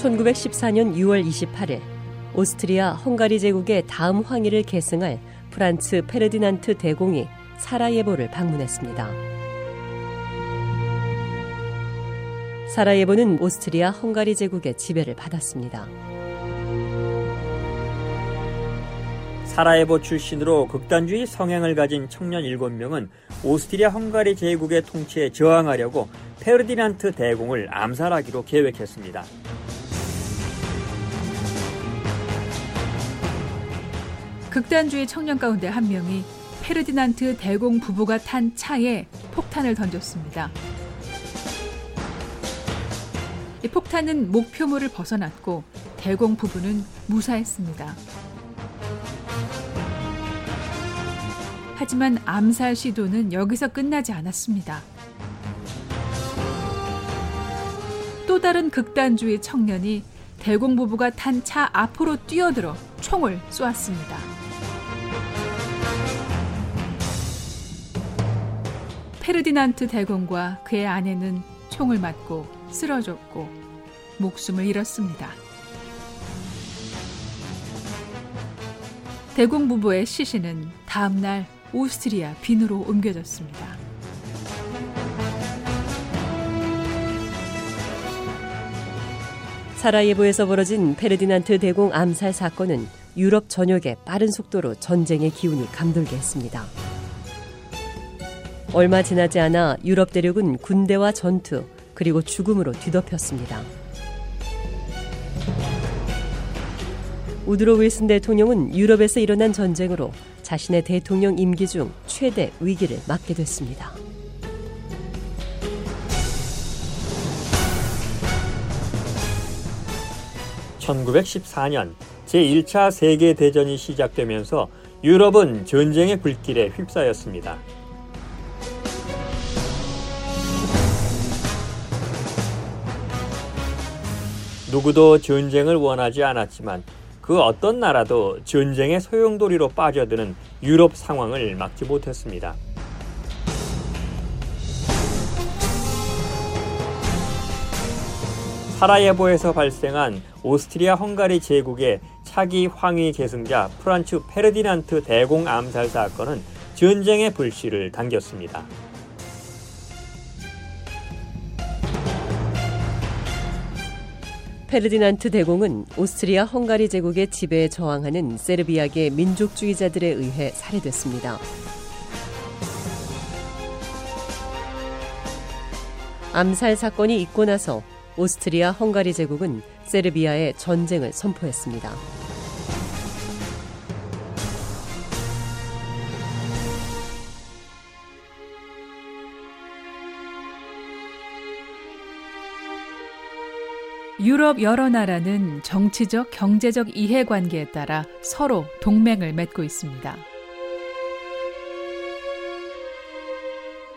1914년 6월 28일 오스트리아 헝가리 제국의 다음 황위를 계승할 프란츠 페르디난트 대공이 사라예보를 방문했습니다. 사라예보는 오스트리아 헝가리 제국의 지배를 받았습니다. 사라예보 출신으로 극단주의 성향을 가진 청년 7명은 오스트리아 헝가리 제국의 통치에 저항하려고 페르디난트 대공을 암살하기로 계획했습니다. 극단주의 청년 가운데 한 명이 페르디난트 대공 부부가 탄 차에 폭탄을 던졌습니다. 이 폭탄은 목표물을 벗어났고 대공 부부는 무사했습니다. 하지만 암살 시도는 여기서 끝나지 않았습니다. 또 다른 극단주의 청년이 대공 부부가 탄 차 앞으로 뛰어들어 총을 쏘았습니다. 페르디난트 대공과 그의 아내는 총을 맞고 쓰러졌고 목숨을 잃었습니다. 대공 부부의 시신은 다음 날 오스트리아 빈으로 옮겨졌습니다. 사라예보에서 벌어진 페르디난트 대공 암살 사건은 유럽 전역에 빠른 속도로 전쟁의 기운이 감돌게 했습니다. 얼마 지나지 않아 유럽 대륙은 군대와 전투 그리고 죽음으로 뒤덮였습니다. 우드로 윌슨 대통령은 유럽에서 일어난 전쟁으로 자신의 대통령 임기 중 최대 위기를 맞게 됐습니다. (1914년) 제1차 세계대전이 시작되면서 유럽은 전쟁의 불길에 휩싸였습니다. 누구도 전쟁을 원하지 않았지만 그 어떤 나라도 전쟁의 소용돌이로 빠져드는 유럽 상황을 막지 못했습니다. 사라예보에서 발생한 오스트리아 헝가리 제국의 차기 황위 계승자 프란츠 페르디난트 대공 암살 사건은 전쟁의 불씨를 당겼습니다. 페르디난트 대공은 오스트리아 헝가리 제국의 지배에 저항하는 세르비아계 민족주의자들에 의해 살해됐습니다. 암살 사건이 있고 나서 오스트리아 헝가리 제국은 세르비아에 전쟁을 선포했습니다. 유럽 여러 나라는 정치적, 경제적 이해관계에 따라 서로 동맹을 맺고 있습니다.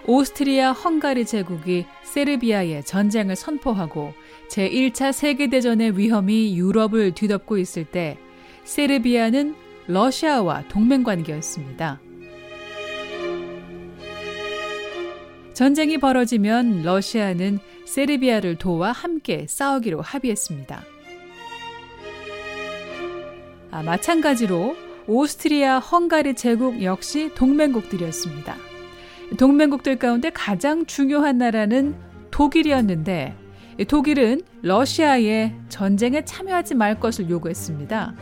오스트리아 헝가리 제국이 세르비아에 전쟁을 선포하고 제1차 세계대전의 위험이 유럽을 뒤덮고 있을 때 세르비아는 러시아와 동맹 관계였습니다. 전쟁이 벌어지면 러시아는 세르비아를 도와 함께 싸우기로 합의했습니다. 아, 마찬가지로 오스트리아, 헝가리 제국 역시 동맹국들이었습니다. 동맹국들 가운데 가장 중요한 나라는 독일이었는데 독일은 러시아에 전쟁에 참여하지 말 것을 요구했습니다.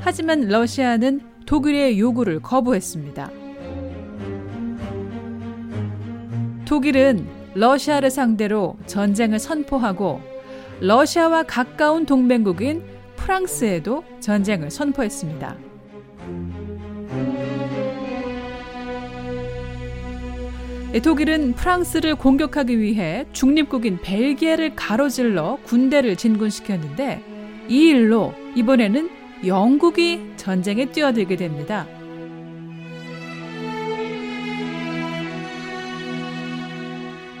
하지만 러시아는 독일의 요구를 거부했습니다. 독일은 러시아를 상대로 전쟁을 선포하고 러시아와 가까운 동맹국인 프랑스에도 전쟁을 선포했습니다. 독일은 프랑스를 공격하기 위해 중립국인 벨기에를 가로질러 군대를 진군시켰는데 이 일로 이번에는 영국이 전쟁에 뛰어들게 됩니다.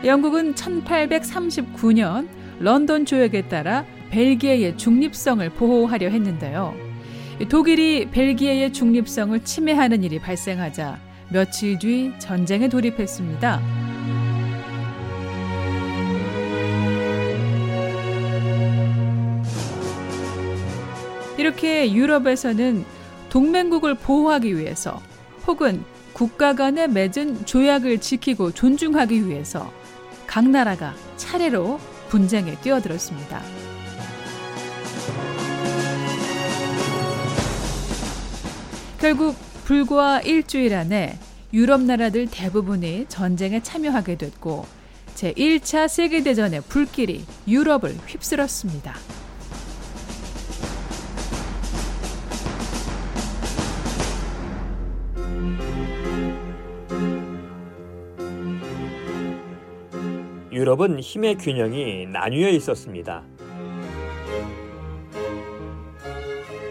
영국은 1839년 런던 조약에 따라 벨기에의 중립성을 보호하려 했는데요. 독일이 벨기에의 중립성을 침해하는 일이 발생하자 며칠 뒤 전쟁에 돌입했습니다. 이렇게 유럽에서는 동맹국을 보호하기 위해서 혹은 국가 간에 맺은 조약을 지키고 존중하기 위해서 각 나라가 차례로 분쟁에 뛰어들었습니다. 결국 불과 일주일 안에 유럽 나라들 대부분이 전쟁에 참여하게 됐고 제1차 세계대전의 불길이 유럽을 휩쓸었습니다. 유럽은 힘의 균형이 나뉘어 있었습니다.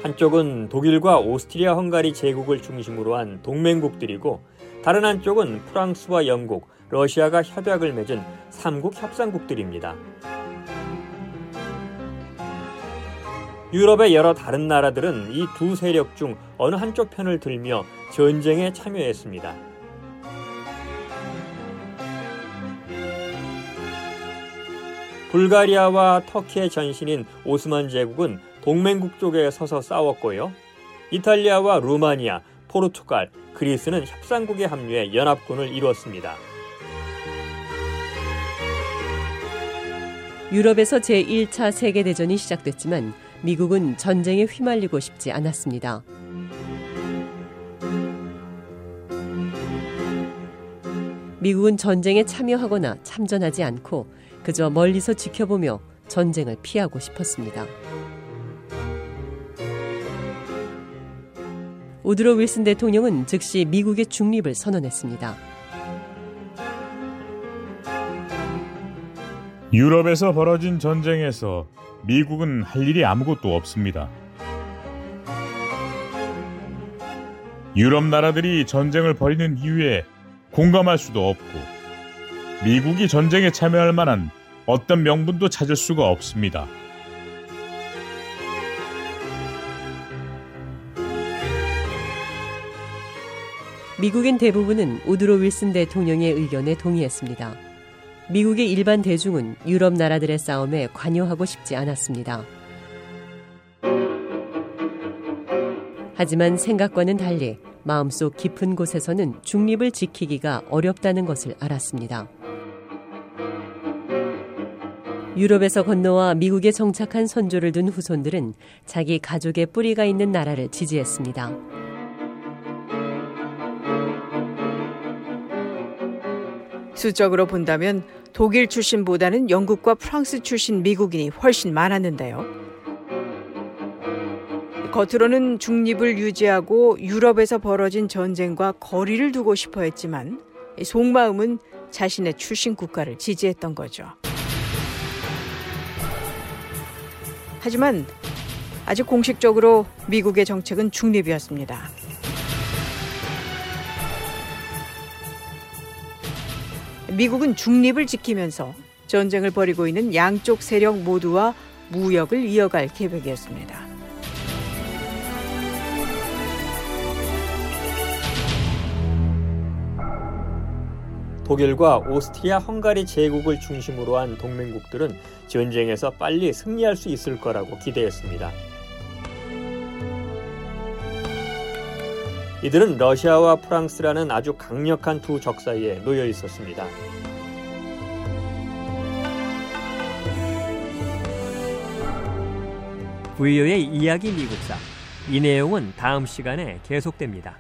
한쪽은 독일과 오스트리아 헝가리 제국을 중심으로 한 동맹국들이고 다른 한쪽은 프랑스와 영국, 러시아가 협약을 맺은 삼국 협상국들입니다. 유럽의 여러 다른 나라들은 이 두 세력 중 어느 한쪽 편을 들며 전쟁에 참여했습니다. 불가리아와 터키의 전신인 오스만 제국은 동맹국 쪽에 서서 싸웠고요. 이탈리아와 루마니아, 포르투갈, 그리스는 협상국에 합류해 연합군을 이루었습니다. 유럽에서 제1차 세계대전이 시작됐지만 미국은 전쟁에 휘말리고 싶지 않았습니다. 미국은 전쟁에 참여하거나 참전하지 않고 그저 멀리서 지켜보며 전쟁을 피하고 싶었습니다. 우드로 윌슨 대통령은 즉시 미국의 중립을 선언했습니다. 유럽에서 벌어진 전쟁에서 미국은 할 일이 아무것도 없습니다. 유럽 나라들이 전쟁을 벌이는 이유에 공감할 수도 없고 미국이 전쟁에 참여할 만한 어떤 명분도 찾을 수가 없습니다. 미국인 대부분은 우드로 윌슨 대통령의 의견에 동의했습니다. 미국의 일반 대중은 유럽 나라들의 싸움에 관여하고 싶지 않았습니다. 하지만 생각과는 달리 마음속 깊은 곳에서는 중립을 지키기가 어렵다는 것을 알았습니다. 유럽에서 건너와 미국에 정착한 선조를 둔 후손들은 자기 가족의 뿌리가 있는 나라를 지지했습니다. 수적으로 본다면 독일 출신보다는 영국과 프랑스 출신 미국인이 훨씬 많았는데요. 겉으로는 중립을 유지하고 유럽에서 벌어진 전쟁과 거리를 두고 싶어 했지만 속마음은 자신의 출신 국가를 지지했던 거죠. 하지만 아직 공식적으로 미국의 정책은 중립이었습니다. 미국은 중립을 지키면서 전쟁을 벌이고 있는 양쪽 세력 모두와 무역을 이어갈 계획이었습니다. 독일과 오스트리아 헝가리 제국을 중심으로 한 동맹국들은 전쟁에서 빨리 승리할 수 있을 거라고 기대했습니다. 이들은 러시아와 프랑스라는 아주 강력한 두 적 사이에 놓여 있었습니다. 부유의 이야기 미국사 이 내용은 다음 시간에 계속됩니다.